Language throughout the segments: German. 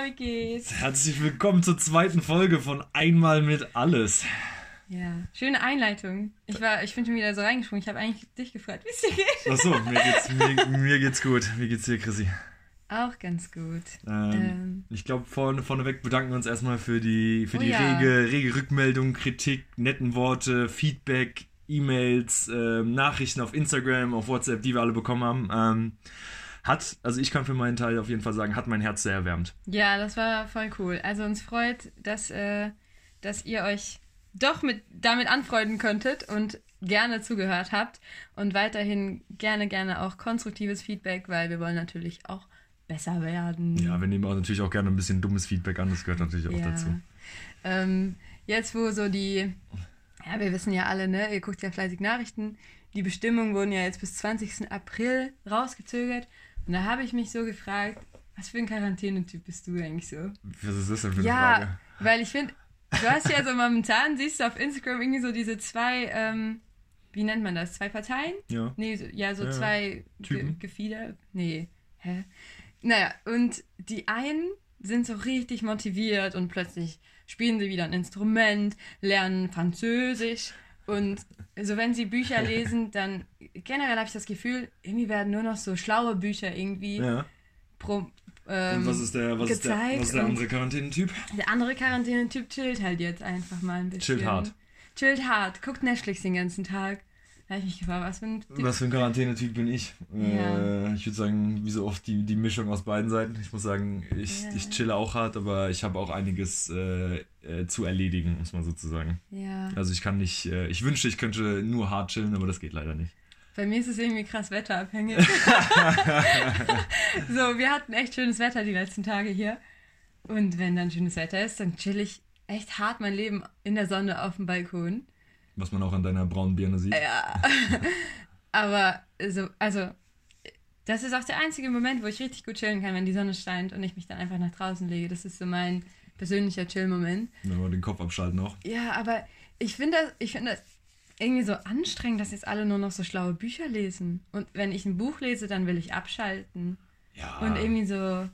Na, wie geht's? Herzlich willkommen zur zweiten Folge von Einmal mit alles. Ja, schöne Einleitung. Ich war, ich bin schon wieder so reingesprungen. Ich habe eigentlich dich gefragt, wie es dir geht. Achso, mir geht's, mir, mir geht's gut. Wie geht's dir, Chrissy? Auch ganz gut. Ähm, Ähm. Ich glaube, vorne, vorneweg bedanken wir uns erstmal für die, für Oh die ja. rege, rege Rückmeldung, Kritik, netten Worte, Feedback, E-Mails, ähm, Nachrichten auf Instagram, auf WhatsApp, die wir alle bekommen haben. Ähm, hat, also ich kann für meinen Teil auf jeden Fall sagen, hat mein Herz sehr erwärmt. Ja, das war voll cool. Also uns freut, dass, äh, dass ihr euch doch mit, damit anfreunden könntet und gerne zugehört habt. Und weiterhin gerne, gerne auch konstruktives Feedback, weil wir wollen natürlich auch besser werden. Ja, wir nehmen auch natürlich auch gerne ein bisschen dummes Feedback an, das gehört natürlich auch Ja. dazu. Ähm, jetzt, wo so die, ja, wir wissen ja alle, ne, ihr guckt ja fleißig Nachrichten, die Bestimmungen wurden ja jetzt bis 20. April rausgezögert. Und da habe ich mich so gefragt, was für ein Quarantänetyp bist du eigentlich so? Was ist das denn für eine Ja, Frage? weil ich finde, du hast ja so momentan, siehst du auf Instagram irgendwie so diese zwei, ähm, wie nennt man das? Zwei Parteien? Ja. Nee, so, ja, so Ja, zwei Ge Typen. Gefieder. Nee, hä? Naja, und die einen sind so richtig motiviert und plötzlich spielen sie wieder ein Instrument, lernen Französisch und so wenn sie Bücher lesen, dann generell habe ich das Gefühl, irgendwie werden nur noch so schlaue Bücher irgendwie Ja. pro, ähm, Und was ist der, was ist der, gezeigt was ist der andere Quarantänetyp? der andere Quarantäne-Typ chillt halt jetzt einfach mal ein bisschen. Chillt hart. Chillt hart, guckt Netflix den ganzen Tag. Da habe ich mich gefragt, was für ein Typ. Was für ein Quarantänetyp bin ich? Ja. Äh, ich würde sagen, wie so oft die, die Mischung aus beiden Seiten. Ich muss sagen, ich, Ja. ich chille auch hart, aber ich habe auch einiges äh, äh, zu erledigen, muss man sozusagen. Ja, Also ich kann nicht, äh, ich wünschte, ich könnte nur hart chillen, aber das geht leider nicht. bei mir ist es irgendwie krass wetterabhängig. so, wir hatten echt schönes Wetter die letzten Tage hier. Und wenn dann schönes Wetter ist, dann chill ich echt hart mein Leben in der Sonne auf dem Balkon. Was man auch an deiner braunen Birne sieht. Ja. Aber so, also, das ist auch der einzige Moment, wo ich richtig gut chillen kann, wenn die Sonne scheint und ich mich dann einfach nach draußen lege. Das ist so mein persönlicher Chill-Moment. Wenn wir den Kopf abschalten auch. Ja, aber ich finde das, ich finde das irgendwie so anstrengend, dass jetzt alle nur noch so schlaue Bücher lesen. Und wenn ich ein Buch lese, dann will ich abschalten. Ja. Und irgendwie so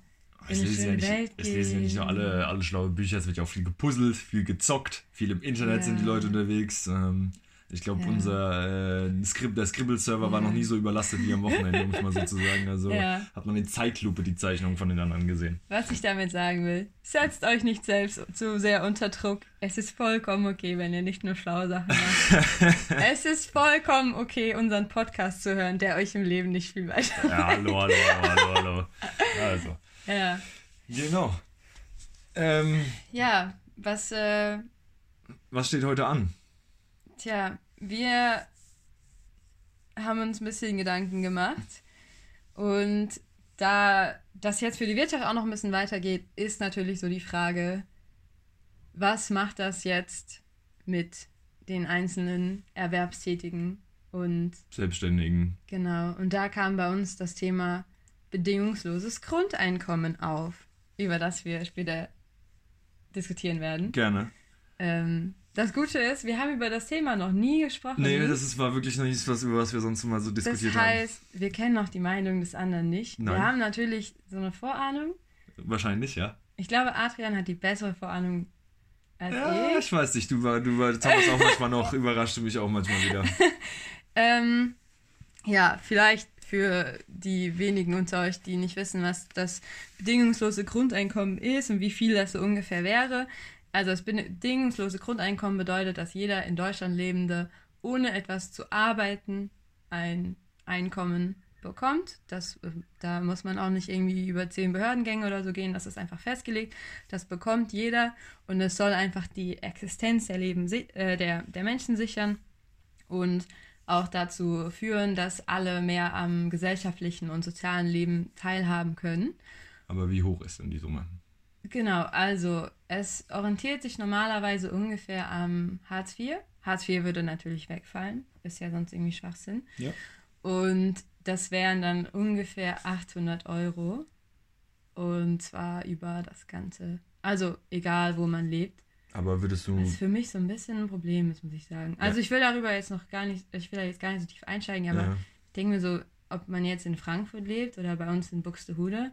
es lesen, ja nicht, Welt es lesen ja nicht nur alle, alle schlaue Bücher, es wird ja auch viel gepuzzelt, viel gezockt, viel im Internet Ja. sind die Leute unterwegs. Ähm, ich glaube, Ja. unser äh, Skrib, der Scribble-Server war Ja. noch nie so überlastet wie am Wochenende, um es mal so zu sagen. Also Ja. hat man in Zeitlupe die Zeichnung von den anderen gesehen. Was ich damit sagen will, setzt euch nicht selbst zu sehr unter Druck. Es ist vollkommen okay, wenn ihr nicht nur schlaue Sachen macht. es ist vollkommen okay, unseren Podcast zu hören, der euch im Leben nicht viel weiter. Ja, hallo, hallo, hallo, hallo, hallo. Also, Ja, genau. Ähm, ja was, äh, was steht heute an? tja, wir haben uns ein bisschen Gedanken gemacht. Und da das jetzt für die Wirtschaft auch noch ein bisschen weitergeht, ist natürlich so die Frage, was macht das jetzt mit den einzelnen Erwerbstätigen? Und Selbstständigen. genau, und da kam bei uns das Thema bedingungsloses Grundeinkommen auf, über das wir später diskutieren werden. Gerne. Ähm, das Gute ist, wir haben über das Thema noch nie gesprochen. Nee, das ist, war wirklich noch nichts, was, über was wir sonst mal so Das diskutiert heißt, wir kennen noch die Meinung des anderen nicht. Nein. Wir haben natürlich so eine Vorahnung. haben. Wahrscheinlich, ja. Ich glaube, Adrian hat die bessere Vorahnung als Ja, ich. ich weiß nicht, du, war, du war, Thomas auch manchmal noch, überraschte mich auch manchmal wieder. Ähm, ja, vielleicht für die wenigen unter euch, die nicht wissen, was das bedingungslose Grundeinkommen ist und wie viel das so ungefähr wäre. Also das bedingungslose Grundeinkommen bedeutet, dass jeder in Deutschland Lebende ohne etwas zu arbeiten ein Einkommen bekommt. Das, äh, da muss man auch nicht irgendwie über zehn Behördengänge oder so gehen, das ist einfach festgelegt. Das bekommt jeder und es soll einfach die Existenz der, Leben, äh, der, der Menschen sichern und auch dazu führen, dass alle mehr am gesellschaftlichen und sozialen Leben teilhaben können. Aber wie hoch ist denn die Summe? Genau, also es orientiert sich normalerweise ungefähr am Hartz IV. Hartz IV würde natürlich wegfallen, ist ja sonst irgendwie Schwachsinn. Ja. Und das wären dann ungefähr 800 Euro. Und zwar über das Ganze. Also egal, wo man lebt. Aber würdest du. Was für mich so ein bisschen ein Problem ist, muss ich sagen. Also Ja. ich will darüber jetzt noch gar nicht, ich will da jetzt gar nicht so tief einsteigen, aber Ja. ich denke mir so, ob man jetzt in Frankfurt lebt oder bei uns in Buxtehude,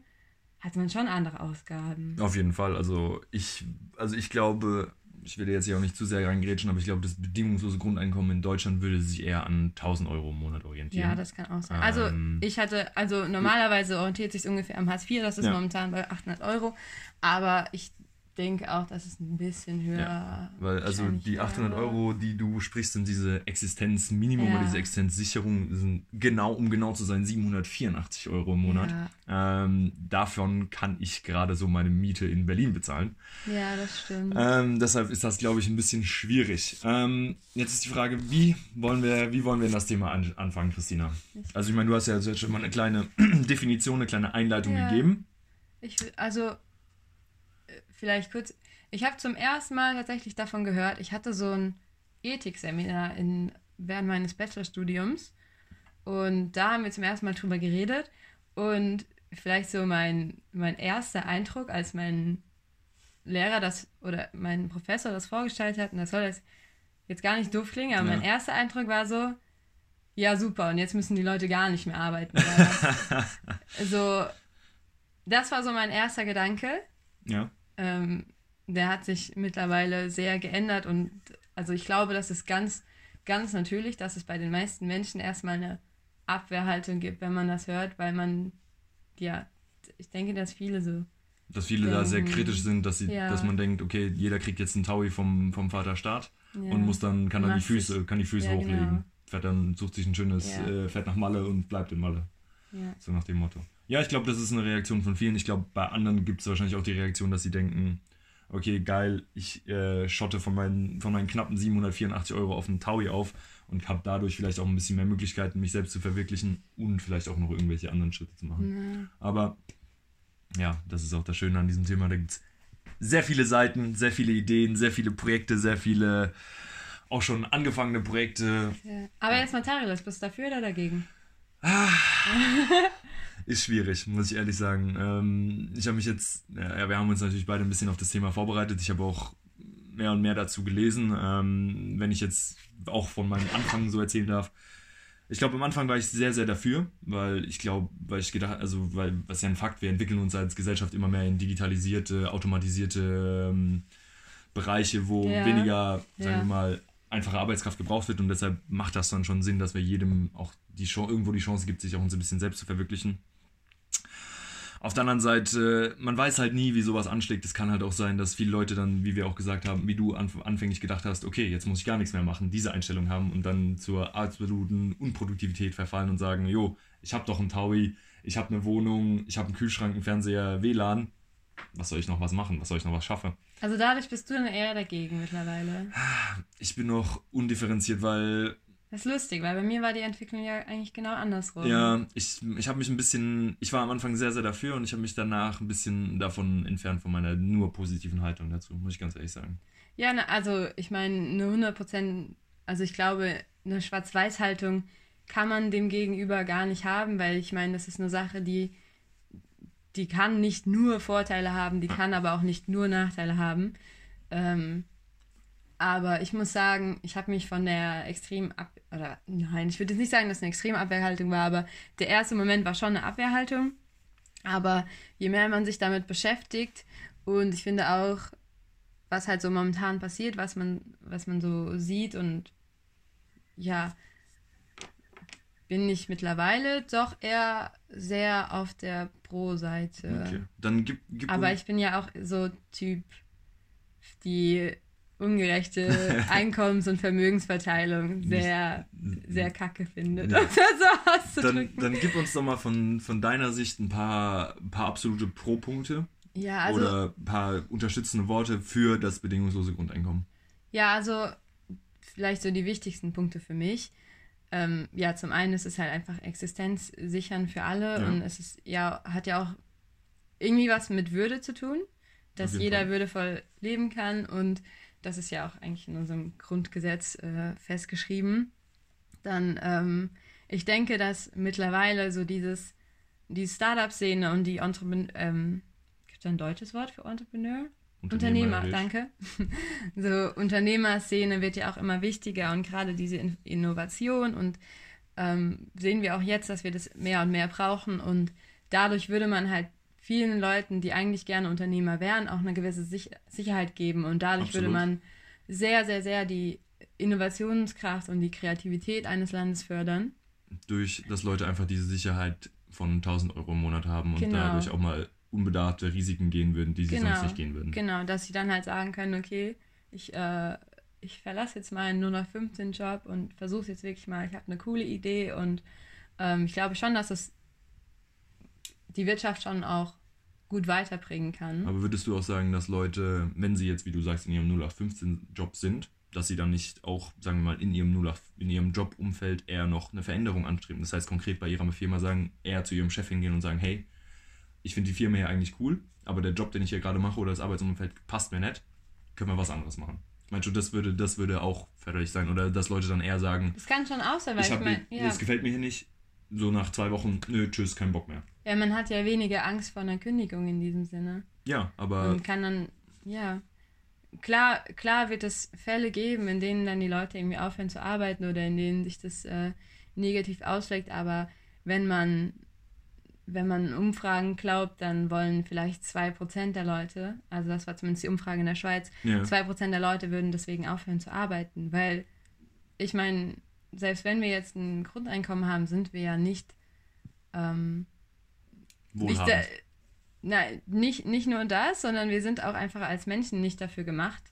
hat man schon andere Ausgaben. Auf jeden Fall. Also ich, also ich glaube, ich will jetzt hier auch nicht zu sehr reingrätschen, aber ich glaube, das bedingungslose Grundeinkommen in Deutschland würde sich eher an 1000 Euro im Monat orientieren. Ja, das kann auch sein. Also Ähm, ich hatte, also normalerweise orientiert sich ungefähr am Hartz IV, das ist Ja. momentan bei 800 Euro, aber ich denke auch, dass es ein bisschen höher Ja, Weil also die 800 wäre. Euro, die du sprichst, sind diese Existenzminimum Ja. oder diese Existenzsicherung, sind genau, um genau zu sein, 784 Euro im Monat. Ja, Ähm, davon kann ich gerade so meine Miete in Berlin bezahlen. ja das stimmt. Ähm, deshalb ist das, glaube ich, ein bisschen schwierig. Ähm, jetzt ist die Frage, wie wollen wir, wie wollen wir in das Thema an, anfangen, Christina? Also ich meine, du hast ja jetzt schon mal eine kleine Definition, eine kleine Einleitung gegeben. Ich, will- also, vielleicht kurz. Ich habe zum ersten Mal tatsächlich davon gehört, ich hatte so ein Ethikseminar in, während meines Bachelorstudiums und da haben wir zum ersten Mal drüber geredet und vielleicht so mein, mein erster Eindruck, als mein Lehrer das oder mein Professor das vorgestellt hat, und das soll jetzt, gar nicht doof klingen, aber Ja. mein erster Eindruck war so, ja super, und jetzt müssen die Leute gar nicht mehr arbeiten. also, das war so mein erster Gedanke. Ja. Ähm, der hat sich mittlerweile sehr geändert und also ich glaube, das ist ganz, ganz natürlich, dass es bei den meisten Menschen erstmal eine Abwehrhaltung gibt, wenn man das hört, weil man, ja, ich denke, dass viele so, Dass viele da sehr Ähm, kritisch sind, dass, sie, ja. dass man denkt, okay, jeder kriegt jetzt einen Taui vom, vom Vater Staat ja, und muss dann, kann dann die Füße, kann die Füße Ja, hochlegen. genau. Fährt dann, sucht sich ein schönes, äh, fährt nach Malle und bleibt in Malle. So nach dem Motto. Ja, ich glaube, das ist eine Reaktion von vielen. Ich glaube, bei anderen gibt es wahrscheinlich auch die Reaktion, dass sie denken, okay, geil, ich äh, schotte von meinen, von meinen knappen 784 Euro auf einen Taui auf und habe dadurch vielleicht auch ein bisschen mehr Möglichkeiten, mich selbst zu verwirklichen und vielleicht auch noch irgendwelche anderen Schritte zu machen. ja, Aber ja, das ist auch das Schöne an diesem Thema. Da gibt es sehr viele Seiten, sehr viele Ideen, sehr viele Projekte, sehr viele auch schon angefangene Projekte. ja. Aber jetzt mal Tarilas, bist du dafür oder dagegen? Ist schwierig, muss ich ehrlich sagen. Ähm, ich habe mich jetzt, ja, wir haben uns natürlich beide ein bisschen auf das Thema vorbereitet. Ich habe auch mehr und mehr dazu gelesen. Ähm, wenn ich jetzt auch von meinem Anfang so erzählen darf. Ich glaube, am Anfang war ich sehr, sehr dafür, weil ich glaube, weil ich gedacht, also, weil, was ja ein Fakt, wir entwickeln uns als Gesellschaft immer mehr in digitalisierte, automatisierte ähm, Bereiche, wo Ja. weniger, sagen Ja. wir mal, einfache Arbeitskraft gebraucht wird und deshalb macht das dann schon Sinn, dass wir jedem auch die irgendwo die Chance gibt, sich auch uns ein bisschen selbst zu verwirklichen. Auf der anderen Seite, man weiß halt nie, wie sowas anschlägt. Es kann halt auch sein, dass viele Leute dann, wie wir auch gesagt haben, wie du anf anfänglich gedacht hast, okay, jetzt muss ich gar nichts mehr machen, diese Einstellung haben und dann zur absoluten Unproduktivität verfallen und sagen, jo, ich habe doch einen Taui, ich habe eine Wohnung, ich habe einen Kühlschrank, einen Fernseher, WLAN. Was soll ich noch was machen? Was soll ich noch was schaffen? Also dadurch bist du dann eher dagegen mittlerweile. Ich bin noch undifferenziert, weil Das ist lustig, weil bei mir war die Entwicklung ja eigentlich genau andersrum. Ja, ich, ich habe mich ein bisschen, ich war am Anfang sehr, sehr dafür und ich habe mich danach ein bisschen davon entfernt, von meiner nur positiven Haltung dazu, muss ich ganz ehrlich sagen. Ja, na, also ich meine, eine 100 Prozent, also ich glaube, eine Schwarz-Weiß-Haltung kann man dem Gegenüber gar nicht haben, weil ich meine, das ist eine Sache, die, die kann nicht nur Vorteile haben, die kann aber auch nicht nur Nachteile haben. Ähm, aber ich muss sagen, ich habe mich von der extremen Ab oder nein, ich würde jetzt nicht sagen, dass es eine extreme Abwehrhaltung war, aber der erste Moment war schon eine Abwehrhaltung. Aber je mehr man sich damit beschäftigt und ich finde auch, was halt so momentan passiert, was man, was man so sieht und ja, bin ich mittlerweile doch eher sehr auf der Pro-Seite. Okay. Dann gib, gib Aber ich bin ja auch so Typ, die ungerechte Einkommens- und Vermögensverteilung sehr, sehr kacke findet. Ja. So dann, dann gib uns doch mal von, von deiner Sicht ein paar, ein paar absolute Pro-Punkte ja, also, oder ein paar unterstützende Worte für das bedingungslose Grundeinkommen. ja, also vielleicht so die wichtigsten Punkte für mich. Ähm, ja, zum einen ist es halt einfach existenzsichern für alle Ja. und es ist ja, hat ja auch irgendwie was mit Würde zu tun, dass jeder Fall. würdevoll leben kann und das ist ja auch eigentlich in unserem Grundgesetz äh, festgeschrieben. Dann, ähm, ich denke, dass mittlerweile so dieses, die Startup-Szene und die Entrepreneur, ähm, gibt es ein deutsches Wort für Entrepreneur? Unternehmer, danke. So, Unternehmerszene wird ja auch immer wichtiger und gerade diese In Innovation und ähm, sehen wir auch jetzt, dass wir das mehr und mehr brauchen und dadurch würde man halt vielen Leuten, die eigentlich gerne Unternehmer wären, auch eine gewisse Sich Sicherheit geben. Und dadurch Absolut. würde man sehr, sehr, sehr die Innovationskraft und die Kreativität eines Landes fördern. Durch, dass Leute einfach diese Sicherheit von 1000 Euro im Monat haben und Genau. dadurch auch mal unbedarfte Risiken gehen würden, die sie Genau. sonst nicht gehen würden. Genau, dass sie dann halt sagen können, okay, ich, äh, ich verlasse jetzt meinen nur noch 15 Job und versuche es jetzt wirklich mal, ich habe eine coole Idee und ähm, ich glaube schon, dass es die Wirtschaft schon auch gut weiterbringen kann. Aber würdest du auch sagen, dass Leute, wenn sie jetzt, wie du sagst, in ihrem 0815-Job sind, dass sie dann nicht auch, sagen wir mal, in ihrem 08, in ihrem Jobumfeld eher noch eine Veränderung anstreben? Das heißt konkret bei ihrer Firma sagen, eher zu ihrem Chef hingehen und sagen, hey, ich finde die Firma hier eigentlich cool, aber der Job, den ich hier gerade mache oder das Arbeitsumfeld passt mir nicht, können wir was anderes machen. Meinst du, das würde, das würde auch förderlich sein? Oder dass Leute dann eher sagen, Das kann schon auch sein, weil ich ich, meine, mir- ja, das gefällt mir hier nicht, so nach zwei Wochen, nö, tschüss, kein Bock mehr. ja, man hat ja weniger Angst vor einer Kündigung in diesem Sinne. Ja, aber und kann dann, ja, klar, klar wird es Fälle geben, in denen dann die Leute irgendwie aufhören zu arbeiten oder in denen sich das äh, negativ ausschlägt, aber wenn man, wenn man Umfragen glaubt, dann wollen vielleicht 2% der Leute, also das war zumindest die Umfrage in der Schweiz, ja. 2% der Leute würden deswegen aufhören zu arbeiten, weil ich meine, selbst wenn wir jetzt ein Grundeinkommen haben, sind wir ja nicht ähm, nicht, wohlhabend. äh, nein, nicht, nicht nur das, sondern wir sind auch einfach als Menschen nicht dafür gemacht,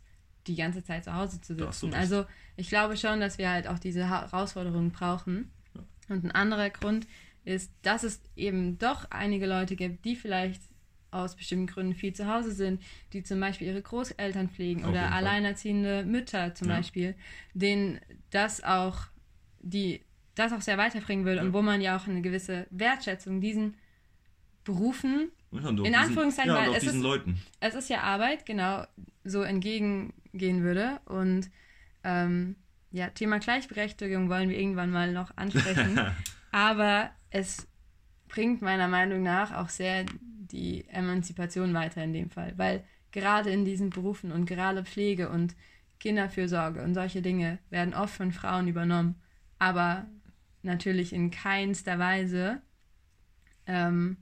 die ganze Zeit zu Hause zu sitzen. Also ich glaube schon, dass wir halt auch diese Herausforderungen brauchen. Ja. Und ein anderer Grund ist, dass es eben doch einige Leute gibt, die vielleicht aus bestimmten Gründen viel zu Hause sind, die zum Beispiel ihre Großeltern pflegen Auf oder alleinerziehende Mütter zum Ja. Beispiel, denen das auch die das auch sehr weiterbringen würde und wo man ja auch eine gewisse Wertschätzung diesen Berufen, Ja, in diesen- Anführungszeichen, ja, weil auch es diesen ist- Leuten. es ist ja Arbeit, genau, so entgegengehen würde. Und ähm, ja, Thema Gleichberechtigung wollen wir irgendwann mal noch ansprechen. Aber es bringt meiner Meinung nach auch sehr die Emanzipation weiter in dem Fall, weil gerade in diesen Berufen und gerade Pflege und Kinderfürsorge und solche Dinge werden oft von Frauen übernommen, aber natürlich in keinster Weise ähm,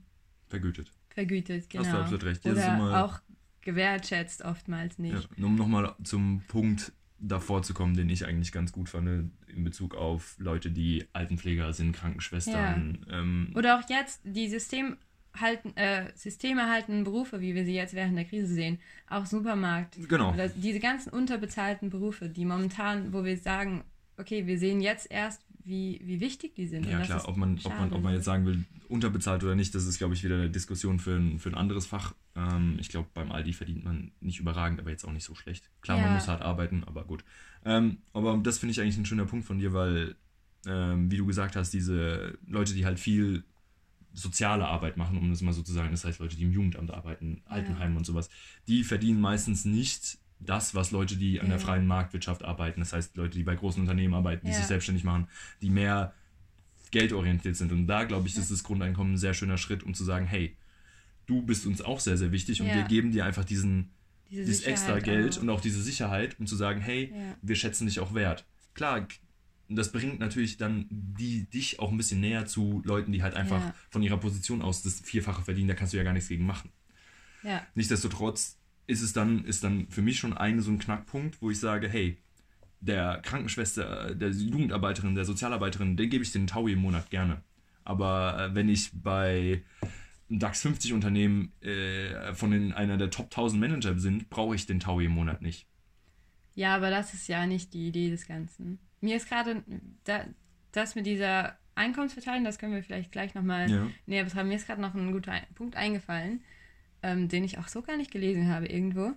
Vergütet. vergütet, genau. Hast du absolut recht. Oder immer- auch gewertschätzt oftmals nicht. Ja, um nochmal zum Punkt davor zu kommen, den ich eigentlich ganz gut fand, in Bezug auf Leute, die Altenpfleger sind, Krankenschwestern. Ähm, Oder auch jetzt die System halten, äh, systemerhaltenden Berufe, wie wir sie jetzt während der Krise sehen, auch Supermarkt. Genau. Oder diese ganzen unterbezahlten Berufe, die momentan, wo wir sagen, okay, wir sehen jetzt erst, wie, wie wichtig die sind. Ja klar, ob man, ob, man, ob man jetzt sagen will, unterbezahlt oder nicht, das ist, glaube ich, wieder eine Diskussion für ein, für ein anderes Fach. Ähm, ich glaube, beim Aldi verdient man nicht überragend, aber jetzt auch nicht so schlecht. Klar, man Ja. muss hart arbeiten, aber gut. Ähm, aber das finde ich eigentlich ein schöner Punkt von dir, weil, ähm, wie du gesagt hast, diese Leute, die halt viel soziale Arbeit machen, um das mal so zu sagen, das heißt Leute, die im Jugendamt arbeiten, Altenheimen und sowas, die verdienen meistens nicht das, was Leute, die an der freien Marktwirtschaft arbeiten, das heißt Leute, die bei großen Unternehmen arbeiten, die sich selbstständig machen, die mehr geldorientiert sind. Und da, glaube ich, ist das Grundeinkommen ein sehr schöner Schritt, um zu sagen, hey, du bist uns auch sehr, sehr wichtig und wir geben dir einfach diesen, Diese dieses extra Geld auch. und auch diese Sicherheit, um zu sagen, hey, wir schätzen dich auch wert. Klar, das bringt natürlich dann die, dich auch ein bisschen näher zu Leuten, die halt einfach Ja. von ihrer Position aus das Vierfache verdienen, da kannst du ja gar nichts gegen machen. Ja, Nichtsdestotrotz ist es dann, ist dann für mich schon eine so ein Knackpunkt, wo ich sage, hey, der Krankenschwester, der Jugendarbeiterin, der Sozialarbeiterin, den gebe ich den Taui im Monat gerne. Aber äh, wenn ich bei einem DAX 50 Unternehmen äh, von den, einer der Top 1000 Manager bin, brauche ich den Taui im Monat nicht. Ja, aber das ist ja nicht die Idee des Ganzen. Mir ist gerade da, das mit dieser Einkommensverteilung, das können wir vielleicht gleich nochmal Ja. näher betrachten. Mir ist gerade noch ein guter Ein- Punkt eingefallen, ähm, den ich auch so gar nicht gelesen habe irgendwo.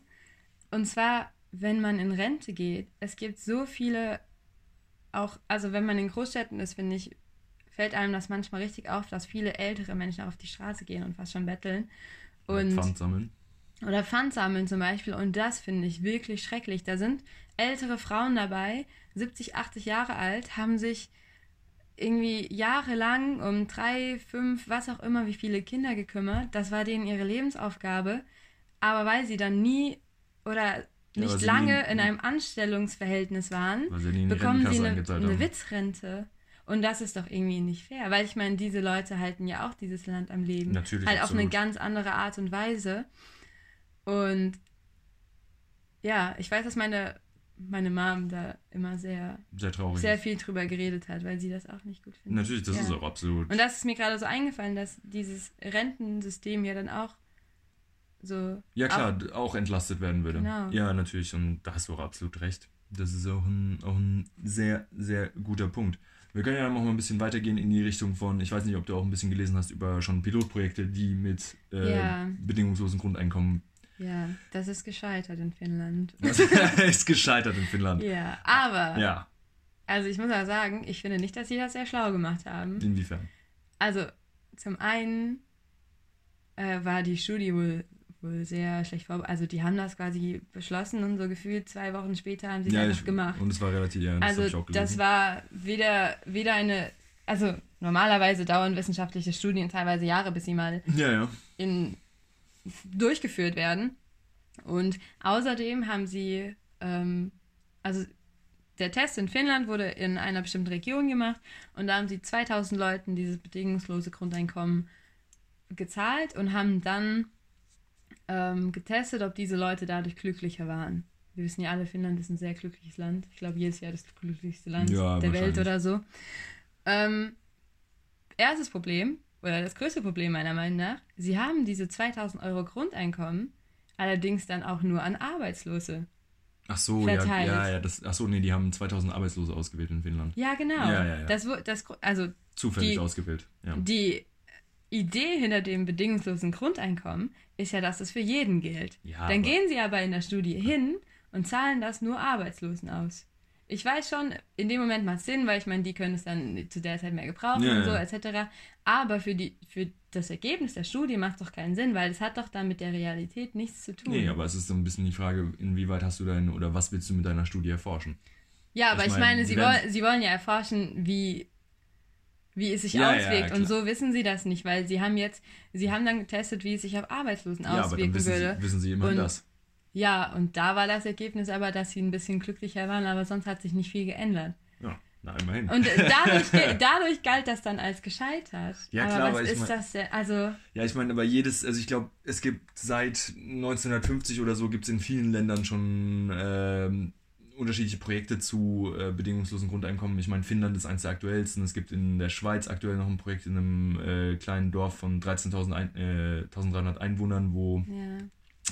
Und zwar, wenn man in Rente geht, es gibt so viele, auch, also wenn man in Großstädten ist, finde ich, fällt einem das manchmal richtig auf, dass viele ältere Menschen auf die Straße gehen und fast schon betteln. Und Pfand sammeln. oder Pfand sammeln zum Beispiel. Und das finde ich wirklich schrecklich. Da sind ältere Frauen dabei, 70, 80 Jahre alt, haben sich irgendwie jahrelang um drei, fünf, was auch immer, wie viele Kinder gekümmert. Das war denen ihre Lebensaufgabe. Aber weil sie dann nie oder nicht sie lange nie- in einem Anstellungsverhältnis waren, sie bekommen sie eine, eine. Witzrente. Und das ist doch irgendwie nicht fair, weil ich meine, diese Leute halten ja auch dieses Land am Leben. Natürlich, Halt auf eine absolut. ganz andere Art und Weise. Und ja, ich weiß, dass meine, meine Mom da immer sehr, Sehr traurig. sehr viel drüber geredet hat, weil sie das auch nicht gut findet. Natürlich, das Ja. ist auch absolut. Und das ist mir gerade so eingefallen, dass dieses Rentensystem ja dann auch so. Ja, klar, Auch, auch entlastet werden würde. Genau. Ja, natürlich. Und da hast du auch absolut recht. Das ist auch ein, auch ein sehr, sehr guter Punkt. Wir können ja noch mal ein bisschen weitergehen in die Richtung von, ich weiß nicht, ob du auch ein bisschen gelesen hast über schon Pilotprojekte, die mit äh, Ja. bedingungslosen Grundeinkommen. Ja, das ist gescheitert in Finnland. Das ist gescheitert in Finnland. ja, aber. Ja, Also ich muss aber sagen, ich finde nicht, dass sie das sehr schlau gemacht haben. inwiefern? Also zum einen äh, war die Studie wohl, wohl sehr schlecht vorbereitet. Also die haben das quasi beschlossen und so gefühlt zwei Wochen später haben sie Ja, einfach ich, gemacht. und es war relativ, ja, das also auch das war weder, weder eine, also normalerweise dauern wissenschaftliche Studien teilweise Jahre, bis sie mal ja, ja. in, durchgeführt werden. Und außerdem haben sie, ähm, also der Test in Finnland wurde in einer bestimmten Region gemacht und da haben sie 2000 Leuten dieses bedingungslose Grundeinkommen gezahlt und haben dann ähm, getestet, ob diese Leute dadurch glücklicher waren. Wir wissen ja alle, Finnland ist ein sehr glückliches Land. Ich glaube, jedes Jahr das glücklichste Land Ja, der Welt oder so. Ähm, erstes Problem, oder das größte Problem meiner Meinung nach, sie haben diese 2000 Euro Grundeinkommen allerdings dann auch nur an Arbeitslose. Ach so, ja, verteilt. ja, ja. Das, ach so, nee, die haben 2000 Arbeitslose ausgewählt in Finnland. Ja, genau. Ja, ja, ja. Das, das, also Zufällig Die- ausgewählt. Ja. die Idee hinter dem bedingungslosen Grundeinkommen ist ja, dass es für jeden gilt. Ja, Dann gehen sie aber in der Studie hin und zahlen das nur Arbeitslosen aus. Ich weiß schon, in dem Moment macht es Sinn, weil ich meine, die können es dann zu der Zeit mehr gebrauchen Ja, und so ja. etc. Aber für, die, für das Ergebnis der Studie macht es doch keinen Sinn, weil es hat doch dann mit der Realität nichts zu tun. Nee, aber es ist so ein bisschen die Frage, inwieweit hast du dein oder was willst du mit deiner Studie erforschen? Ja, aber Ich ich, meine, meine, sie woll, sie wollen ja erforschen, wie, wie es sich Ja, ja, auswirkt. klar. und so wissen sie das nicht, weil sie haben jetzt, sie haben dann getestet, wie es sich auf Arbeitslosen ja, aber dann auswirken wissen würde. sie, wissen sie immer Und- das. Ja, und da war das Ergebnis aber, dass sie ein bisschen glücklicher waren, aber sonst hat sich nicht viel geändert. Ja, na immerhin. Und dadurch, dadurch galt das dann als gescheitert. Ja, aber klar, was aber ich ist mein- das denn? Also, Ja, ich meine, aber jedes, also ich glaube, es gibt seit 1950 oder so, gibt es in vielen Ländern schon ähm, unterschiedliche Projekte zu äh, bedingungslosen Grundeinkommen. Ich meine, Finnland ist eines der aktuellsten. Es gibt in der Schweiz aktuell noch ein Projekt in einem äh, kleinen Dorf von 13.000 ein, äh, 1300 Einwohnern, wo, ja.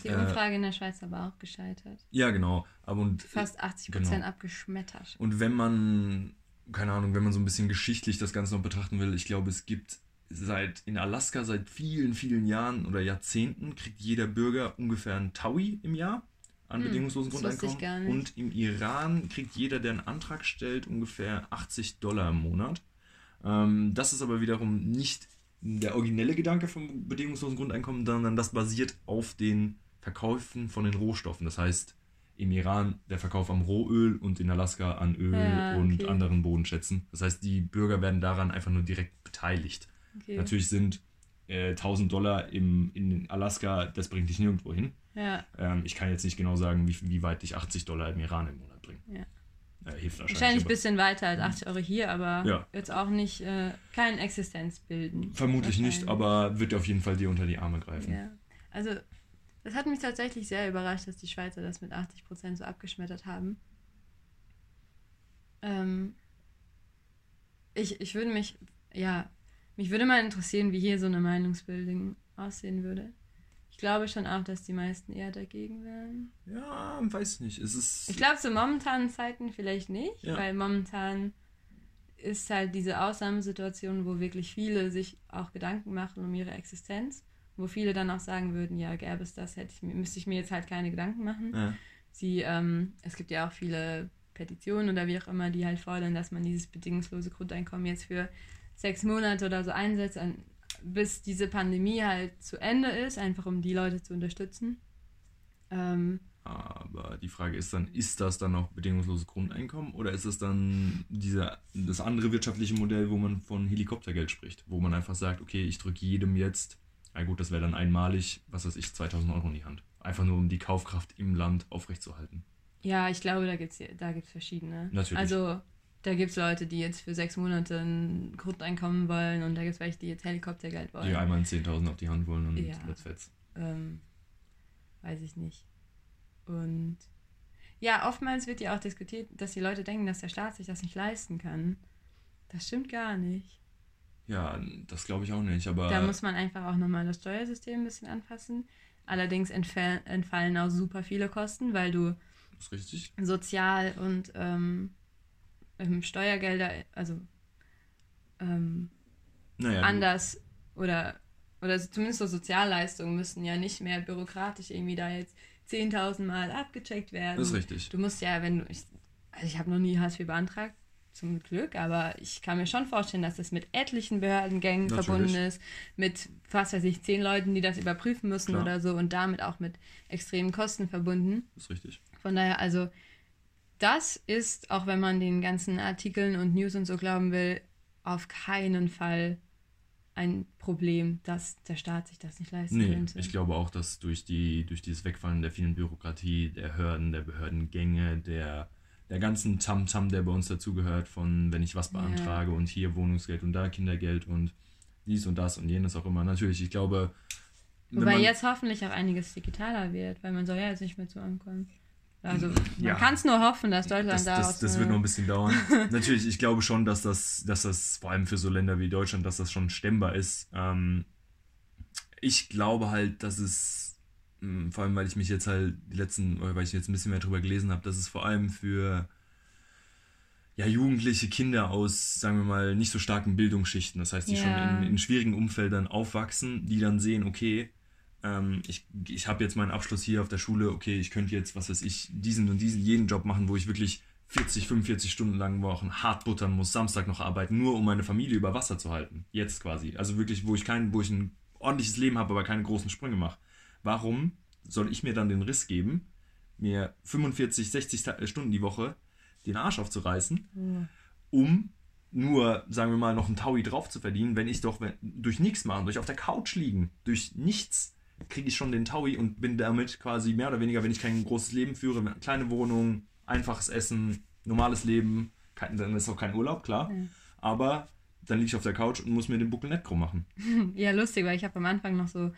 Die Äh, Umfrage in der Schweiz aber auch gescheitert. ja genau, aber und Fast 80 Prozent genau. abgeschmettert. Und wenn man, keine Ahnung, wenn man so ein bisschen geschichtlich das Ganze noch betrachten will, ich glaube, es gibt seit in Alaska seit vielen, vielen Jahren oder Jahrzehnten kriegt jeder Bürger ungefähr ein Taui im Jahr an Hm, bedingungslosen ich Grundeinkommen. Und im Iran kriegt jeder, der einen Antrag stellt, ungefähr 80 Dollar im Monat. Ähm, das ist aber wiederum nicht der originelle Gedanke vom bedingungslosen Grundeinkommen, sondern das basiert auf den Verkäufen von den Rohstoffen. Das heißt, im Iran der Verkauf am Rohöl und in Alaska an Öl Ja, und okay. anderen Bodenschätzen. Das heißt, die Bürger werden daran einfach nur direkt beteiligt. Okay. Natürlich sind äh, 1000 Dollar im, in Alaska, das bringt dich nirgendwo hin. Ja, Ähm, ich kann jetzt nicht genau sagen, wie, wie weit dich 80 Dollar im Iran im Monat bringen. Ja. Äh, hilft wahrscheinlich. wahrscheinlich ein bisschen weiter als 80 Euro hier, aber Ja. jetzt auch nicht, äh, kein Existenz bilden. Vermutlich nicht, aber wird auf jeden Fall dir unter die Arme greifen. Ja. Also, das hat mich tatsächlich sehr überrascht, dass die Schweizer das mit 80% so abgeschmettert haben. Ähm, ich, ich würde mich, ja, mich würde mal interessieren, wie hier so eine Meinungsbildung aussehen würde. Ich glaube schon auch, dass die meisten eher dagegen wären. Ja, weiß nicht. Es ist. Ich glaube, zu momentanen Zeiten vielleicht nicht, Ja. weil momentan ist halt diese Ausnahmesituation, wo wirklich viele sich auch Gedanken machen um ihre Existenz, wo viele dann auch sagen würden, ja, gäbe es das, hätte ich, mir- müsste ich mir jetzt halt keine Gedanken machen. ja. Sie, ähm, es gibt ja auch viele Petitionen oder wie auch immer, die halt fordern, dass man dieses bedingungslose Grundeinkommen jetzt für sechs Monate oder so einsetzt, an, bis diese Pandemie halt zu Ende ist, einfach um die Leute zu unterstützen. Ähm, Aber die Frage ist dann, ist das dann noch bedingungsloses Grundeinkommen oder ist es dann dieser, das andere wirtschaftliche Modell, wo man von Helikoptergeld spricht, wo man einfach sagt, okay, ich drücke jedem jetzt, na gut, das wäre dann einmalig, was weiß ich, 2000 Euro in die Hand. Einfach nur, um die Kaufkraft im Land aufrechtzuerhalten. Ja, ich glaube, da gibt es da gibt's verschiedene. Natürlich. Also da gibt es Leute, die jetzt für sechs Monate ein Grundeinkommen wollen und da gibt es welche, die jetzt Helikoptergeld wollen. Die einmal ein 10.000 auf die Hand wollen und Ja. let's fetz. ähm, weiß ich nicht. Und ja, oftmals wird ja auch diskutiert, dass die Leute denken, dass der Staat sich das nicht leisten kann. Das stimmt gar nicht. Ja, das glaube ich auch nicht, aber Da muss man einfach auch nochmal das Steuersystem ein bisschen anpassen. Allerdings entfall, entfallen auch super viele Kosten, weil du ist richtig. Sozial- und ähm, ähm, Steuergelder, also ähm, Naja, anders oder, oder zumindest so Sozialleistungen müssen ja nicht mehr bürokratisch irgendwie da jetzt 10.000 Mal abgecheckt werden. das ist richtig. Du musst ja, wenn du, ich, also ich habe noch nie Hartz IV beantragt, zum Glück, aber ich kann mir schon vorstellen, dass das mit etlichen Behördengängen Natürlich. verbunden ist, mit, was weiß ich, zehn Leuten, die das überprüfen müssen Klar. oder so und damit auch mit extremen Kosten verbunden. Das ist richtig. Von daher, also, das ist, auch wenn man den ganzen Artikeln und News und so glauben will, auf keinen Fall ein Problem, dass der Staat sich das nicht leisten Nee, könnte. ich glaube auch, dass durch, die, durch dieses Wegfallen der vielen Bürokratie, der Hürden, der Behördengänge, der, der ganzen Tamtam, der bei uns dazugehört, von wenn ich was Ja. beantrage und hier Wohnungsgeld und da Kindergeld und dies und das und jenes auch immer. Natürlich, ich glaube. Wobei man- jetzt hoffentlich auch einiges digitaler wird, weil man soll ja jetzt nicht mehr zu ankommen. Also man Ja. kann es nur hoffen, dass Deutschland das, daraus das, das wird noch ein bisschen dauern. Natürlich, ich glaube schon, dass das, dass das vor allem für so Länder wie Deutschland, dass das schon stemmbar ist. Ähm, ich glaube halt, dass es, mh, vor allem weil ich mich jetzt halt die letzten, oder weil ich jetzt ein bisschen mehr drüber gelesen habe, dass es vor allem für ja, jugendliche Kinder aus, sagen wir mal, nicht so starken Bildungsschichten, das heißt, die Ja. schon in, in schwierigen Umfeldern aufwachsen, die dann sehen, okay, ähm, ich, ich habe jetzt meinen Abschluss hier auf der Schule, okay, ich könnte jetzt, was weiß ich, diesen und diesen, jeden Job machen, wo ich wirklich 40, 45 Stunden lang Wochen hart buttern muss, Samstag noch arbeiten, nur um meine Familie über Wasser zu halten. Jetzt quasi. Also wirklich, wo ich kein, wo ich ein ordentliches Leben habe, aber keine großen Sprünge mache. Warum soll ich mir dann den Riss geben, mir 45, 60 Ta- Stunden die Woche den Arsch aufzureißen, Ja. um nur, sagen wir mal, noch einen Taui drauf zu verdienen, wenn ich doch wenn, durch nichts machen, durch auf der Couch liegen, durch nichts kriege ich schon den Taui und bin damit quasi mehr oder weniger, wenn ich kein großes Leben führe, eine kleine Wohnung, einfaches Essen, normales Leben, kein, dann ist auch kein Urlaub, klar, Ja. aber dann liege ich auf der Couch und muss mir den Buckel nicht krumm machen. Ja, lustig, weil ich habe am Anfang noch so,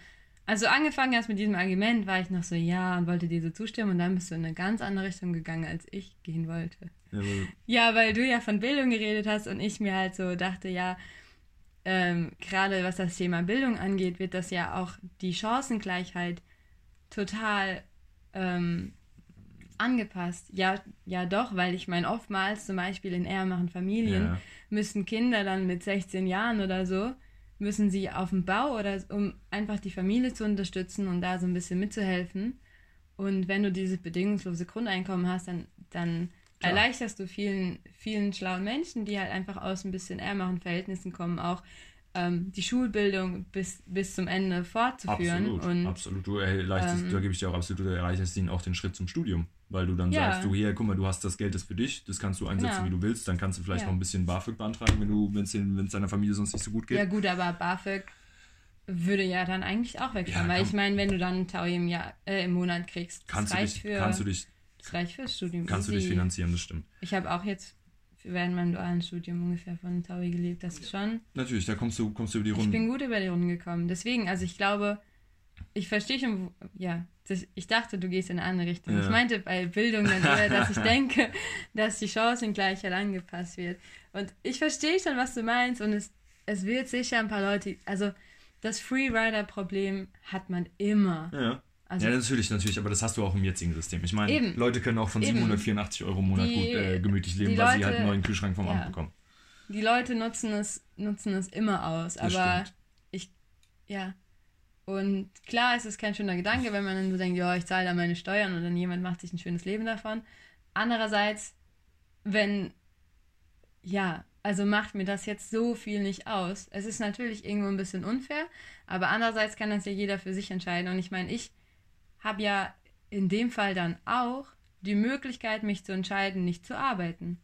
also angefangen hast mit diesem Argument, war ich noch so, ja, und wollte dir so zustimmen und dann bist du in eine ganz andere Richtung gegangen, als ich gehen wollte. Ja, weil- Ja, weil du ja von Bildung geredet hast und ich mir halt so dachte, ja, ähm, gerade was das Thema Bildung angeht, wird das ja auch die Chancengleichheit total ähm, angepasst. Ja, ja doch, weil ich meine, oftmals zum Beispiel in ärmeren Familien Ja. müssen Kinder dann mit 16 Jahren oder so, müssen sie auf dem Bau oder um einfach die Familie zu unterstützen und da so ein bisschen mitzuhelfen. Und wenn du dieses bedingungslose Grundeinkommen hast, dann, dann Klar. erleichterst du vielen, vielen schlauen Menschen, die halt einfach aus ein bisschen ärmeren Verhältnissen kommen, auch ähm, die Schulbildung bis, bis zum Ende fortzuführen. Absolut, und absolut. Du erleichterst, ähm, da gebe ich dir auch absolut, du erleichterst ihnen auch den Schritt zum Studium. Weil du dann Ja. sagst, du hier, guck mal, du hast das Geld ist für dich, das kannst du einsetzen, Genau. wie du willst, dann kannst du vielleicht Ja. noch ein bisschen BAföG beantragen, wenn du, wenn es deiner Familie sonst nicht so gut geht. Ja gut, aber BAföG würde ja dann eigentlich auch wegfallen, Ja, weil ich meine, wenn du dann einen Taui im Jahr, äh, im Monat kriegst, das kannst, du reicht dich, für kannst du dich, das reicht fürs Studium. kannst du dich easy. finanzieren, das stimmt. Ich habe auch jetzt während meinem dualen Studium ungefähr von Taui gelebt. Das ist schon. Natürlich, da kommst du, kommst du über die Ich Runden. bin gut über die Runden gekommen. Deswegen, also ich glaube, ich verstehe schon, ja, das, ich dachte, du gehst in eine andere Richtung. Ja. Ich meinte bei Bildung dann eher, dass ich denke, dass die Chancengleichheit angepasst wird. Und ich verstehe schon, was du meinst und es, es wird sicher ein paar Leute, also das Freerider-Problem hat man immer. ja. Also ja, natürlich, natürlich, aber das hast du auch im jetzigen System. Ich meine. Leute können auch von Eben. 784 Euro im Monat Die- gut, äh, gemütlich leben, weil sie halt einen neuen Kühlschrank vom ja. Amt bekommen. die Leute nutzen es, nutzen es immer aus. Das aber stimmt. ich, ja. Und klar ist es kein schöner Gedanke, wenn man dann so denkt, ja, ich zahle da meine Steuern und dann jemand macht sich ein schönes Leben davon. Andererseits, wenn, ja, also macht mir das jetzt so viel nicht aus. Es ist natürlich irgendwo ein bisschen unfair, aber andererseits kann das ja jeder für sich entscheiden. Und ich meine, ich habe ja in dem Fall dann auch die Möglichkeit, mich zu entscheiden, nicht zu arbeiten.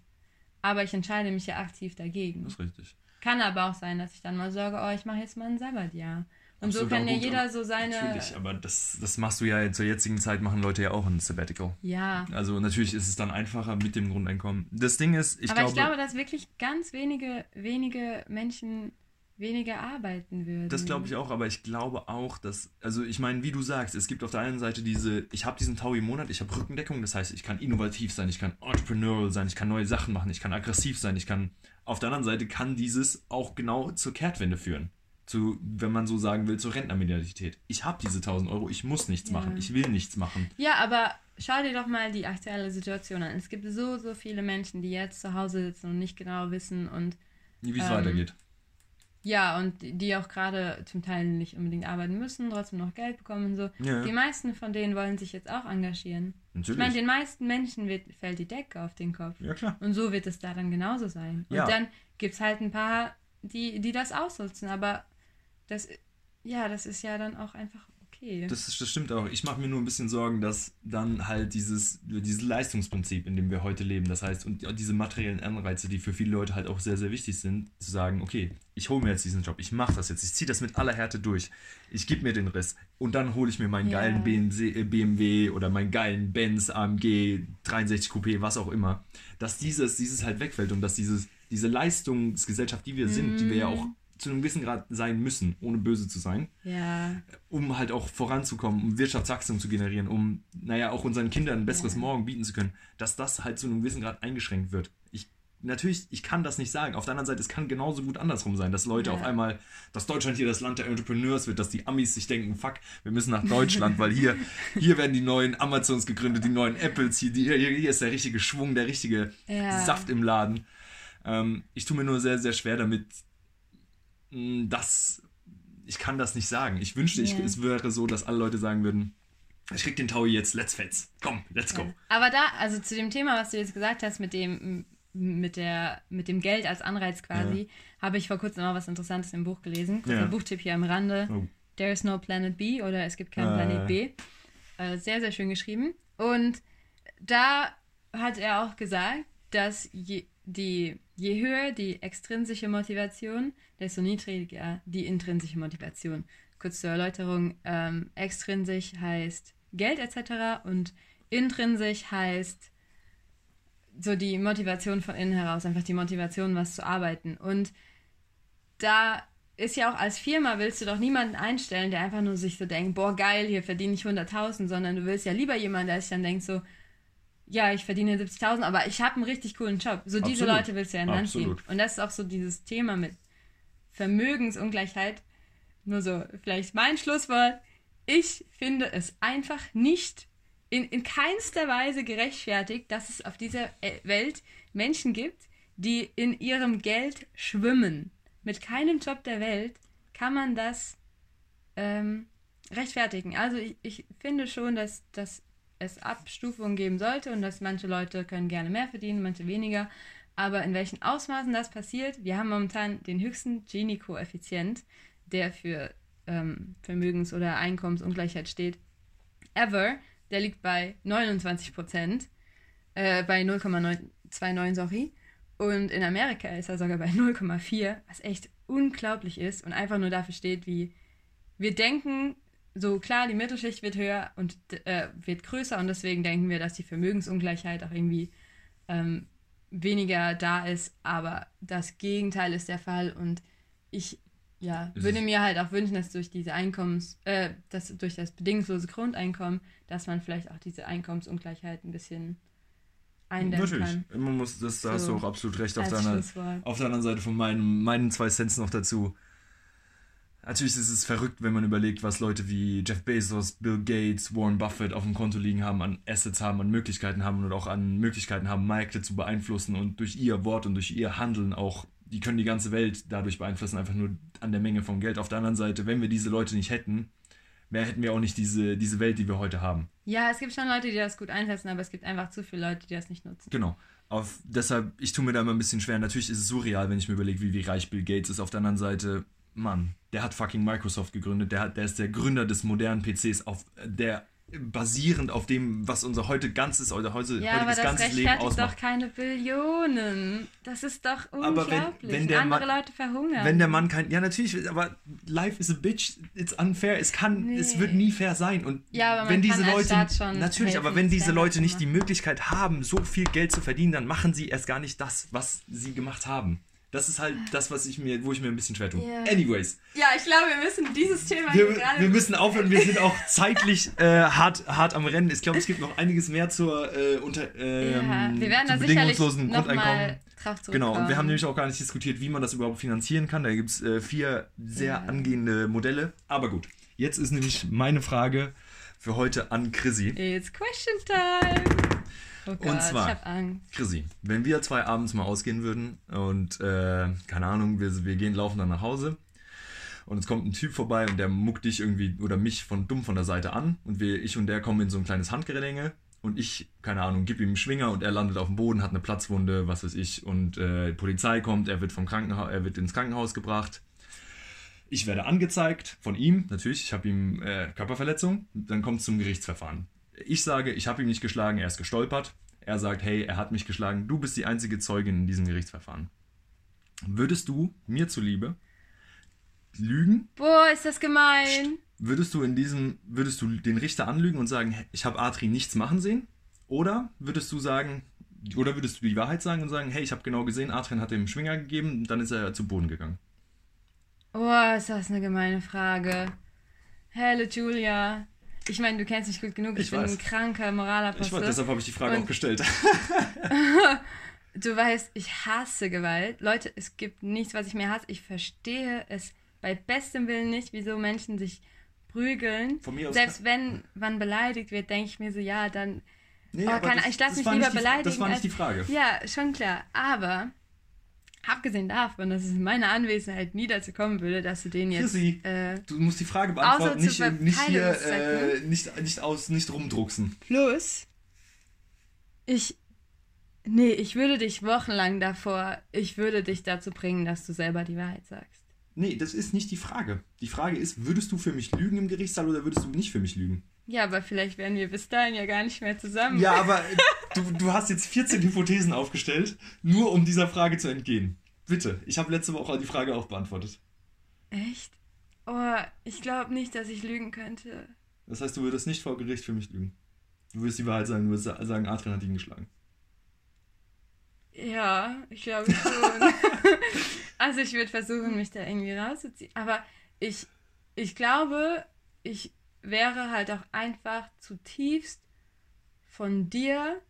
Aber ich entscheide mich ja aktiv dagegen. Das ist richtig. Kann aber auch sein, dass ich dann mal sage, oh, ich mache jetzt mal ein Sabbatjahr. Und so Absolut kann auch ja gut, jeder aber- so seine. Natürlich, aber das, das machst du ja zur jetzigen Zeit, machen Leute ja auch ein Sabbatical. Ja. Also natürlich ist es dann einfacher mit dem Grundeinkommen. Das Ding ist, ich aber glaube, ich glaube, dass wirklich ganz wenige, wenige Menschen weniger arbeiten würden. das glaube ich auch, aber ich glaube auch, dass, also ich meine, wie du sagst, es gibt auf der einen Seite diese, ich habe diesen Tau im Monat, ich habe Rückendeckung, das heißt, ich kann innovativ sein, ich kann entrepreneurial sein, ich kann neue Sachen machen, ich kann aggressiv sein, ich kann, auf der anderen Seite kann dieses auch genau zur Kehrtwende führen. Zu, wenn man so sagen will, zur Rentnermedialität. Ich habe diese 1000 Euro, ich muss nichts Ja. machen, ich will nichts machen. Ja, aber schau dir doch mal die aktuelle Situation an. Es gibt so, so viele Menschen, die jetzt zu Hause sitzen und nicht genau wissen und Wie es Ähm, weitergeht. Ja, und die auch gerade zum Teil nicht unbedingt arbeiten müssen, trotzdem noch Geld bekommen und so. Ja. Die meisten von denen wollen sich jetzt auch engagieren. Ich Natürlich. meine, den meisten Menschen wird, fällt die Decke auf den Kopf. ja, klar. Und so wird es da dann genauso sein. Und Ja. dann gibt es halt ein paar, die, die das ausnutzen. Aber das, ja, das ist ja dann auch einfach okay. Das, das stimmt auch. Ich mache mir nur ein bisschen Sorgen, dass dann halt dieses, dieses Leistungsprinzip, in dem wir heute leben, das heißt, und diese materiellen Anreize, die für viele Leute halt auch sehr, sehr wichtig sind, zu sagen, okay, ich hole mir jetzt diesen Job, ich mache das jetzt, ich ziehe das mit aller Härte durch, ich gebe mir den Riss und dann hole ich mir meinen Ja. geilen BMW, äh, BMW oder meinen geilen Benz, AMG, 63 Coupé, was auch immer, dass dieses, dieses halt wegfällt und dass dieses, diese Leistungsgesellschaft, die wir sind, die wir ja auch zu einem gewissen Grad sein müssen, ohne böse zu sein, ja, um halt auch voranzukommen, um Wirtschaftswachstum zu generieren, um, naja, auch unseren Kindern ein besseres Ja. Morgen bieten zu können, dass das halt zu einem gewissen Grad eingeschränkt wird. Ich, natürlich, ich kann das nicht sagen. Auf der anderen Seite, es kann genauso gut andersrum sein, dass Leute Ja. auf einmal, dass Deutschland hier das Land der Entrepreneurs wird, dass die Amis sich denken, fuck, wir müssen nach Deutschland, weil hier, hier werden die neuen Amazons gegründet, die neuen Apples, hier, hier, hier ist der richtige Schwung, der richtige. Saft im Laden. Ähm, ich tue mir nur sehr, sehr schwer damit, das, ich kann das nicht sagen. Ich wünschte, ich, Ja. es wäre so, dass alle Leute sagen würden, ich krieg den Taui jetzt, let's fetz. Komm, let's go. Ja. Aber da, also zu dem Thema, was du jetzt gesagt hast, mit dem, mit der, mit dem Geld als Anreiz quasi, habe ich vor kurzem mal was Interessantes im Buch gelesen. Kurzer Ja. Buchtipp hier am Rande. Oh. There is no Planet B oder es gibt keinen Äh. Planet B. Äh, sehr, sehr schön geschrieben. Und da hat er auch gesagt, dass je, die, je höher die extrinsische Motivation, desto niedriger die intrinsische Motivation. Kurz zur Erläuterung, ähm, extrinsisch heißt Geld etc. und intrinsisch heißt so die Motivation von innen heraus, einfach die Motivation, was zu arbeiten. Und da ist ja auch als Firma willst du doch niemanden einstellen, der einfach nur sich so denkt, boah geil, hier verdiene ich 100.000, sondern du willst ja lieber jemanden, der sich dann denkt so, ja, ich verdiene 70.000, aber ich habe einen richtig coolen Job. So diese Absolut. Leute willst du ja in Land ziehen. Und das ist auch so dieses Thema mit Vermögensungleichheit. Nur so, vielleicht mein Schlusswort. Ich finde es einfach nicht in, in keinster Weise gerechtfertigt, dass es auf dieser äh, Welt Menschen gibt, die in ihrem Geld schwimmen. Mit keinem Job der Welt kann man das ähm, rechtfertigen. Also ich, ich finde schon, dass, dass es Abstufungen geben sollte und dass manche Leute können gerne mehr verdienen, manche weniger. Aber in welchen Ausmaßen das passiert, wir haben momentan den höchsten Gini-Koeffizient, der für ähm, Vermögens- oder Einkommensungleichheit steht, ever. Der liegt bei 29 Prozent, äh, bei 0,29, sorry. Und in Amerika ist er sogar bei 0,4, was echt unglaublich ist und einfach nur dafür steht, wie wir denken, so klar, die Mittelschicht wird höher und äh, wird größer und deswegen denken wir, dass die Vermögensungleichheit auch irgendwie ähm, weniger da ist, aber das Gegenteil ist der Fall und ich ja, würde mir halt auch wünschen, dass durch diese Einkommens, äh, dass durch das bedingungslose Grundeinkommen, dass man vielleicht auch diese Einkommensungleichheit ein bisschen eindämmen Natürlich. kann. Man muss, das, da hast So, du auch absolut recht. Auf Als der, anderen, Schlusswort. auf der anderen Seite von meinen, meinen zwei Cents noch dazu. Natürlich ist es verrückt, wenn man überlegt, was Leute wie Jeff Bezos, Bill Gates, Warren Buffett auf dem Konto liegen haben, an Assets haben, an Möglichkeiten haben und auch an Möglichkeiten haben, Märkte zu beeinflussen und durch ihr Wort und durch ihr Handeln auch, die können die ganze Welt dadurch beeinflussen, einfach nur an der Menge von Geld. Auf der anderen Seite, wenn wir diese Leute nicht hätten, mehr hätten wir auch nicht diese, diese Welt, die wir heute haben. Ja, es gibt schon Leute, die das gut einsetzen, aber es gibt einfach zu viele Leute, die das nicht nutzen. Genau. Auf, deshalb, ich tue mir da immer ein bisschen schwer. Natürlich ist es surreal, wenn ich mir überlege, wie, wie reich Bill Gates ist. Auf der anderen Seite, Mann, der hat fucking Microsoft gegründet. Der, hat, der ist der Gründer des modernen PCs, auf der basierend auf dem, was unser heute ganzes oder heute, Ja, aber heutiges das ganzes Leben rechtfertigt doch ausmacht. keine Billionen. Das ist doch Aber wenn- unglaublich. wenn der Andere Mann- Leute verhungern. Wenn der Mann kein. Ja, natürlich, aber life is a bitch, it's unfair. Es kann, Nee. es wird nie fair sein. Und Ja, aber man wenn diese Leute. Natürlich, helfen, aber wenn es diese Leute nicht die. Möglichkeit haben, so viel Geld zu verdienen, dann machen sie erst gar nicht das, was sie gemacht haben. Das ist halt das, was ich mir, wo ich mir ein bisschen schwer tue. Ja. Anyways, ja, ich glaube, wir müssen dieses Thema wir, gerade. wir müssen aufhören. Wir sind auch zeitlich äh, hart, hart am Rennen. Ich glaube, es gibt noch einiges mehr zur äh, unter, ähm, ja, wir werden da sicherlich Grundeinkommen. nochmal drauf zurückkommen. Genau, und wir haben nämlich auch gar nicht diskutiert, wie man das überhaupt finanzieren kann. Da gibt es äh, vier sehr Ja. angehende Modelle. Aber gut, jetzt ist nämlich meine Frage für heute an Chrissy. It's question time. Oh Gott, Und zwar- ich hab Angst. Chrissy, wenn wir zwei abends mal ausgehen würden und, äh, keine Ahnung, wir, wir gehen laufen dann nach Hause und es kommt ein Typ vorbei und der muckt dich irgendwie oder mich von dumm von der Seite an und wir, ich und der kommen in so ein kleines Handgeränge und ich, keine Ahnung, gib ihm einen Schwinger und er landet auf dem Boden, hat eine Platzwunde, was weiß ich und äh, die Polizei kommt, er wird vom Krankenhaus, er wird ins Krankenhaus gebracht. Ich werde angezeigt von ihm, natürlich, ich habe ihm äh, Körperverletzung, dann kommt es zum Gerichtsverfahren. Ich sage, ich habe ihn nicht geschlagen, er ist gestolpert. Er sagt, hey, er hat mich geschlagen, du bist die einzige Zeugin in diesem Gerichtsverfahren. Würdest du mir zuliebe lügen? Boah, ist das gemein. Würdest du in diesem, würdest du den Richter anlügen und sagen, ich habe Adri nichts machen sehen? Oder würdest du sagen, oder würdest du die Wahrheit sagen und sagen, hey, ich habe genau gesehen, Adrian hat dem Schwinger gegeben, dann ist er zu Boden gegangen? Oh, ist das eine gemeine Frage. Hello, Julia. Ich meine, du kennst mich gut genug. Ich, Ich bin weiß. ein kranker Ich Moralapostel. weiß, deshalb habe ich die Frage Und- auch gestellt. Du weißt, ich hasse Gewalt. Leute, es gibt nichts, was ich mehr hasse. Ich verstehe es bei bestem Willen nicht, wieso Menschen sich prügeln. Von mir aus Selbst wenn man beleidigt wird, denke ich mir so, ja, dann. Nee, Oh, aber keine- das- ich lass das mich lieber die- beleidigen. Das war nicht als- die Frage. Ja, schon klar. Aber abgesehen davon, dass es in meiner Anwesenheit nie dazu kommen würde, dass du den jetzt. Chrissy, Äh, Du musst die Frage beantworten, nicht, nicht hier, äh, nicht, nicht aus, nicht rumdrucksen. plus, ich. Nee, ich würde dich wochenlang davor. Ich würde dich dazu bringen, dass du selber die Wahrheit sagst. Nee, das ist nicht die Frage. Die Frage ist, würdest du für mich lügen im Gerichtssaal oder würdest du nicht für mich lügen? Ja, aber vielleicht wären wir bis dahin ja gar nicht mehr zusammen. Ja, aber du, du hast jetzt 14 Hypothesen aufgestellt, nur um dieser Frage zu entgehen. Bitte, ich habe letzte Woche die Frage auch beantwortet. Echt? Oh, ich glaube nicht, dass ich lügen könnte. Das heißt, du würdest nicht vor Gericht für mich lügen. Du würdest die Wahrheit sagen, du würdest sa- sagen, Adrian hat ihn geschlagen. Ja, ich glaube schon. also ich würde versuchen, mich da irgendwie rauszuziehen. Aber ich, ich glaube, ich wäre halt auch einfach zutiefst von dir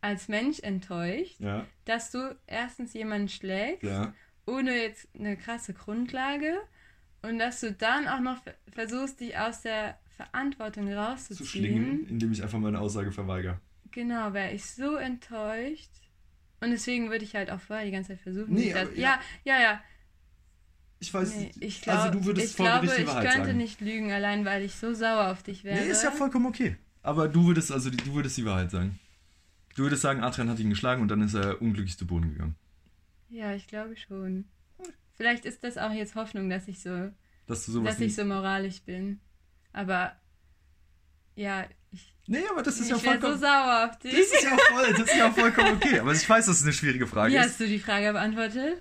als Mensch enttäuscht, Ja, dass du erstens jemanden schlägst, ja. ohne jetzt eine krasse Grundlage und dass du dann auch noch ver- versuchst, dich aus der Verantwortung Zu rauszuziehen. schlingen, indem ich einfach meine Aussage verweigere. Genau, wäre ich so enttäuscht. Und deswegen würde ich halt auch vorher die ganze Zeit versuchen. Nee, mich da- aber ja, ja, ja. Ich weiß Nee, ich glaub, also du würdest ich vor glaube, die ich Wahrheit könnte sagen. nicht lügen, allein weil ich so sauer auf dich wäre. Nee, ist ja vollkommen okay. Aber du würdest also die- du würdest die Wahrheit sagen. Du würdest sagen, Adrian hat ihn geschlagen und dann ist er unglücklich zu Boden gegangen. Ja, ich glaube schon. Vielleicht ist das auch jetzt Hoffnung, dass ich so, Dass du sowas dass ich so moralisch bin. Aber ja, ich, Nee, aber das ist ich ja wäre so vollkommen. sauer auf dich. das, ist ja voll, das ist ja vollkommen okay. Aber ich weiß, dass es eine schwierige Frage Wie ist. hast du die Frage beantwortet?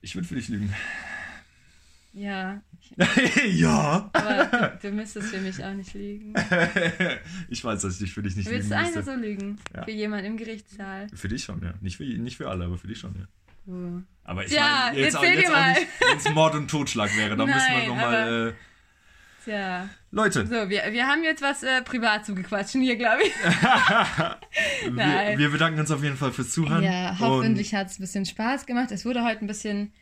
Ich würde für dich lügen. Ja, ja. aber du, du müsstest für mich auch nicht lügen. ich weiß, dass ich dich für dich nicht Willst lügen du eine so lügen? Ja. Für jemanden im Gerichtssaal? Für dich schon, ja. Nicht für, nicht für alle, aber für dich schon, ja. Oh. Aber ich Ja, meine, jetzt, auch, erzähl jetzt auch mal. nicht, wenn es Mord und Totschlag wäre. Da müssen wir nochmal. Äh, Tja. Leute, So, wir, wir haben jetzt was äh, privat zu gequatschen hier, glaube ich. wir, wir bedanken uns auf jeden Fall fürs Zuhören. Ja, hoffentlich hat es ein bisschen Spaß gemacht. Es wurde heute ein bisschen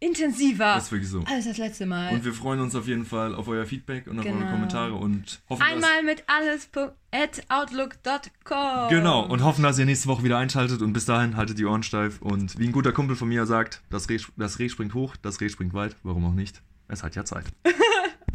intensiver. Das ist wirklich so. als das letzte Mal. Und wir freuen uns auf jeden Fall auf euer Feedback und auf Genau. eure Kommentare und hoffen, Einmal mit alles at outlook.com. dass, genau, und hoffen, dass ihr nächste Woche wieder einschaltet und bis dahin haltet die Ohren steif und wie ein guter Kumpel von mir sagt, das Reh, das Reh springt hoch, das Reh springt weit, warum auch nicht? Es hat ja Zeit.